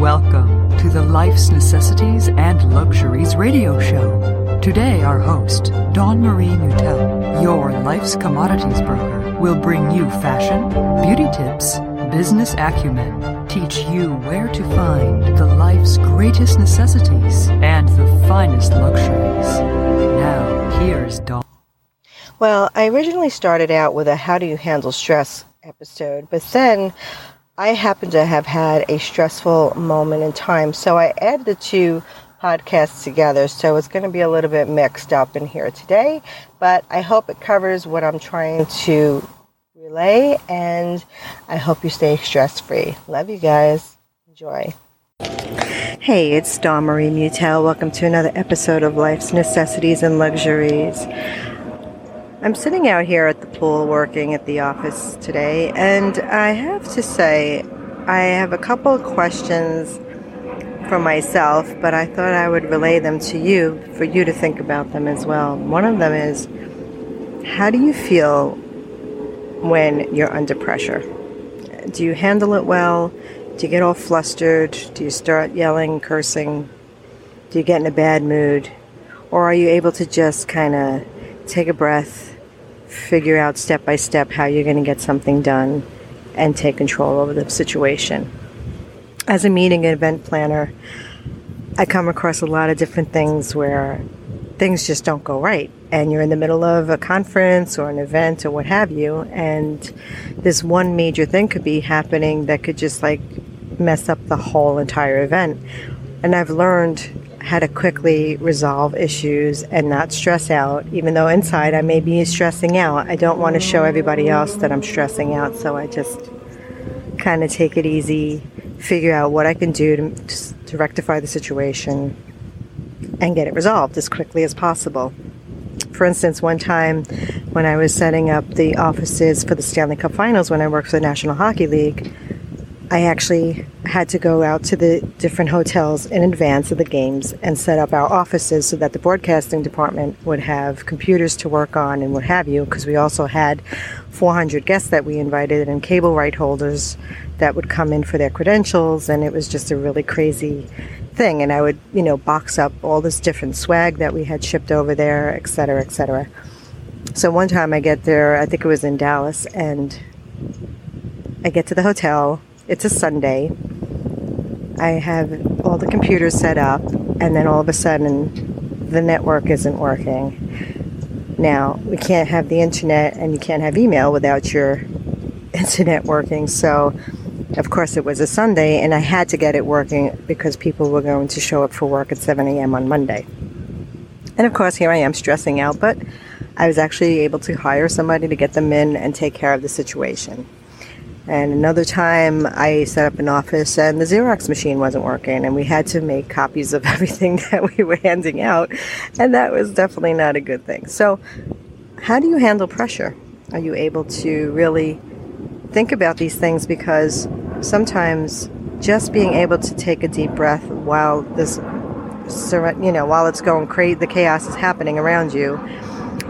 Welcome to the Life's Necessities and Luxuries radio show. Today, our host, Dawn Marie Mutel, your life's commodities broker, will bring you fashion, beauty tips, business acumen, teach you where to find the life's greatest necessities and the finest luxuries. Now, here's Dawn. Well, I originally started out with a how do you handle stress episode, but then I happen to have had a stressful moment in time, so I added the two podcasts together. So it's going to be a little bit mixed up in here today, but I hope it covers what I'm trying to relay, and I hope you stay stress free. Love you guys. Enjoy. Hey, it's Dawn Marie Mutel. Welcome to another episode of Life's Necessities and Luxuries. I'm sitting out here at the pool working at the office today, and I have to say, I have a couple of questions for myself, but I thought I would relay them to you for you to think about them as well. One of them is How do you feel when you're under pressure? Do you handle it well? Do you get all flustered? Do you start yelling, cursing? Do you get in a bad mood? Or are you able to just kind of take a breath, figure out step by step how you're going to get something done, and take control over the situation. As a meeting and event planner, I come across a lot of different things where things just don't go right. And you're in the middle of a conference or an event or what have you, and this one major thing could be happening that could just like mess up the whole entire event. And I've learned how to quickly resolve issues and not stress out. Even though inside I may be stressing out, I don't want to show everybody else that I'm stressing out. So I just kind of take it easy, figure out what I can do to, to rectify the situation, and get it resolved as quickly as possible. For instance, one time when I was setting up the offices for the Stanley Cup Finals when I worked for the National Hockey League, I actually had to go out to the different hotels in advance of the games and set up our offices so that the broadcasting department would have computers to work on and what have you, because we also had 400 guests that we invited and cable right holders that would come in for their credentials, and it was just a really crazy thing. And I would, you know, box up all this different swag that we had shipped over there, et cetera, et cetera. So one time I get there, I think it was in Dallas, and I get to the hotel it's a Sunday. I have all the computers set up, and then all of a sudden, the network isn't working. Now, we can't have the internet and you can't have email without your internet working. So, of course, it was a Sunday, and I had to get it working because people were going to show up for work at 7 a.m. on Monday. And of course, here I am stressing out, but I was actually able to hire somebody to get them in and take care of the situation. And another time I set up an office and the Xerox machine wasn't working and we had to make copies of everything that we were handing out. And that was definitely not a good thing. So, how do you handle pressure? Are you able to really think about these things? Because sometimes just being able to take a deep breath while this, you know, while it's going crazy, the chaos is happening around you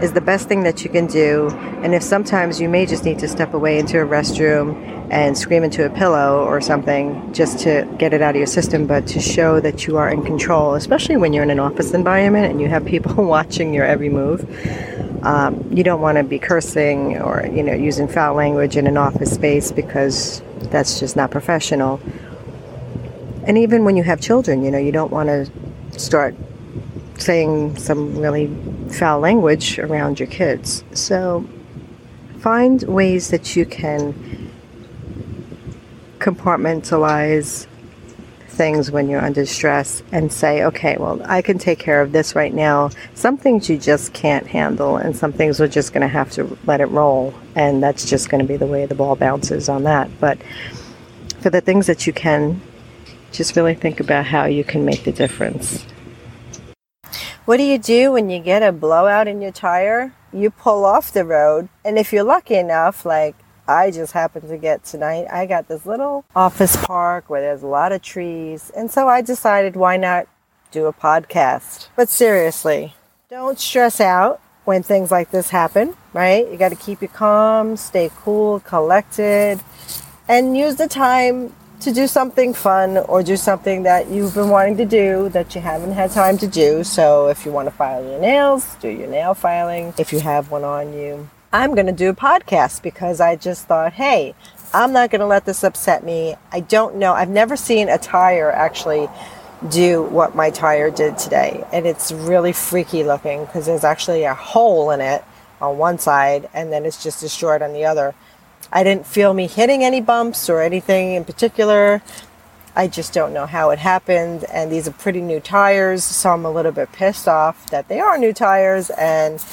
is the best thing that you can do. And if sometimes you may just need to step away into a restroom and scream into a pillow or something just to get it out of your system, but to show that you are in control, especially when you're in an office environment and you have people watching your every move. Um, you don't want to be cursing or you know using foul language in an office space because that's just not professional. And even when you have children, you know you don't want to start saying some really foul language around your kids. So find ways that you can compartmentalize things when you're under stress and say, okay, well, I can take care of this right now. Some things you just can't handle, and some things we're just going to have to let it roll, and that's just going to be the way the ball bounces on that. But for the things that you can, just really think about how you can make the difference. What do you do when you get a blowout in your tire? You pull off the road, and if you're lucky enough, like I just happened to get tonight, I got this little office park where there's a lot of trees, and so I decided why not do a podcast. But seriously, don't stress out when things like this happen, right? You got to keep you calm, stay cool, collected, and use the time to do something fun or do something that you've been wanting to do that you haven't had time to do. So if you want to file your nails, do your nail filing if you have one on you. I'm going to do a podcast because I just thought, hey, I'm not going to let this upset me. I don't know. I've never seen a tire actually do what my tire did today. And it's really freaky looking because there's actually a hole in it on one side and then it's just destroyed on the other. I didn't feel me hitting any bumps or anything in particular. I just don't know how it happened. And these are pretty new tires, so I'm a little bit pissed off that they are new tires and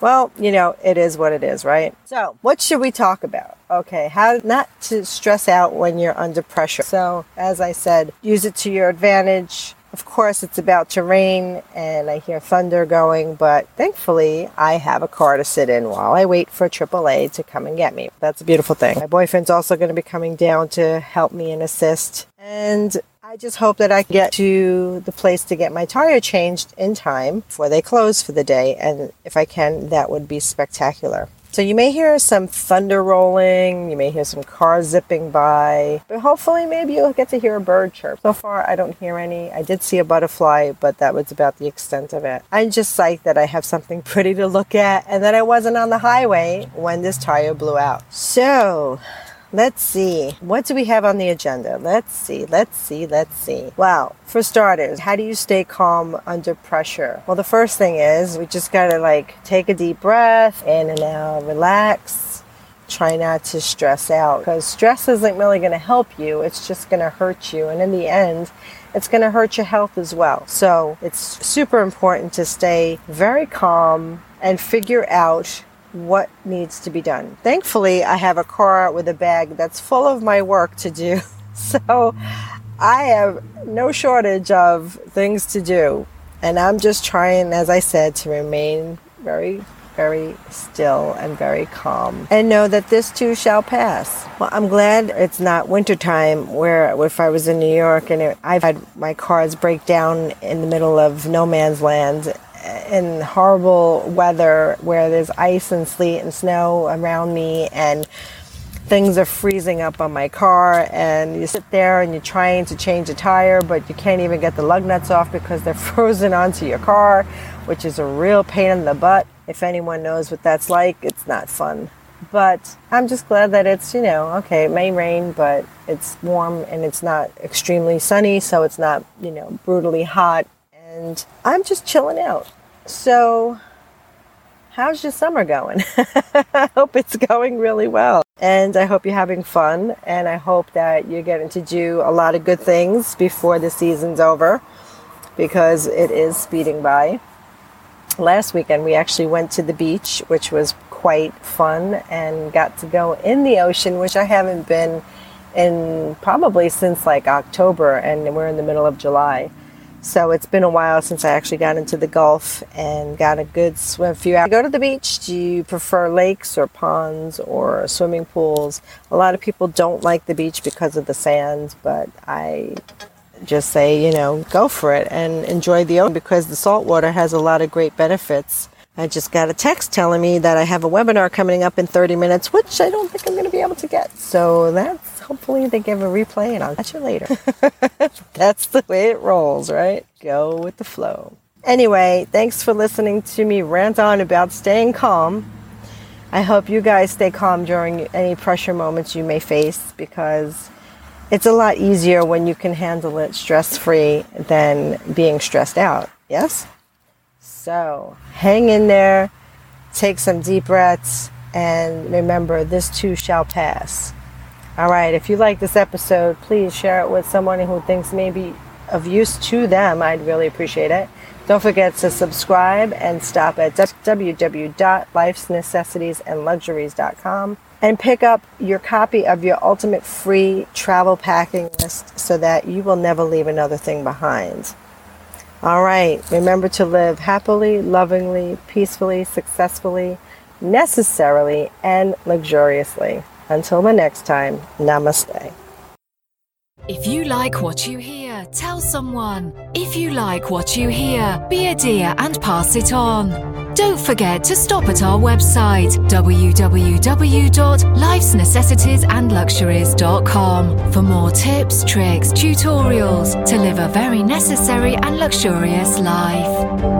well, you know, it is what it is, right? So, what should we talk about? Okay, how not to stress out when you're under pressure. So, as I said, use it to your advantage. Of course, it's about to rain and I hear thunder going, but thankfully, I have a car to sit in while I wait for AAA to come and get me. That's a beautiful thing. My boyfriend's also going to be coming down to help me and assist. And I just hope that I can get to the place to get my tire changed in time before they close for the day. And if I can, that would be spectacular. So you may hear some thunder rolling, you may hear some cars zipping by, but hopefully maybe you'll get to hear a bird chirp. So far I don't hear any. I did see a butterfly, but that was about the extent of it. I'm just psyched that I have something pretty to look at and that I wasn't on the highway when this tire blew out. So Let's see. What do we have on the agenda? Let's see. Let's see. Let's see. Well, for starters, how do you stay calm under pressure? Well, the first thing is we just got to like take a deep breath in and out, relax. Try not to stress out because stress isn't really going to help you. It's just going to hurt you. And in the end, it's going to hurt your health as well. So it's super important to stay very calm and figure out what needs to be done. Thankfully, I have a car with a bag that's full of my work to do. So I have no shortage of things to do. And I'm just trying, as I said, to remain very, very still and very calm and know that this too shall pass. Well, I'm glad it's not wintertime where if I was in New York and it, I've had my cars break down in the middle of no man's land in horrible weather where there's ice and sleet and snow around me and things are freezing up on my car and you sit there and you're trying to change a tire but you can't even get the lug nuts off because they're frozen onto your car which is a real pain in the butt. If anyone knows what that's like it's not fun. But i'm just glad that it's you know okay it may rain but it's warm and it's not extremely sunny so it's not you know brutally hot. And i'm just chilling out so, how's your summer going? I hope it's going really well. And I hope you're having fun. And I hope that you're getting to do a lot of good things before the season's over because it is speeding by. Last weekend, we actually went to the beach, which was quite fun, and got to go in the ocean, which I haven't been in probably since like October, and we're in the middle of July. So it's been a while since I actually got into the Gulf and got a good swim. If you go to the beach, do you prefer lakes or ponds or swimming pools? A lot of people don't like the beach because of the sand, but I just say, you know, go for it and enjoy the ocean because the salt water has a lot of great benefits. I just got a text telling me that I have a webinar coming up in 30 minutes, which I don't think I'm going to be able to get. So that's hopefully they give a replay and I'll catch you later. That's the way it rolls, right? Go with the flow. Anyway, thanks for listening to me rant on about staying calm. I hope you guys stay calm during any pressure moments you may face because it's a lot easier when you can handle it stress free than being stressed out. Yes? So hang in there, take some deep breaths, and remember this too shall pass. All right, if you like this episode, please share it with someone who thinks maybe of use to them. I'd really appreciate it. Don't forget to subscribe and stop at www.lifesnecessitiesandluxuries.com and pick up your copy of your ultimate free travel packing list so that you will never leave another thing behind. All right, remember to live happily, lovingly, peacefully, successfully, necessarily, and luxuriously. Until the next time, namaste. If you like what you hear, tell someone. If you like what you hear, be a dear and pass it on. Don't forget to stop at our website www.lifesnecessitiesandluxuries.com for more tips, tricks, tutorials to live a very necessary and luxurious life.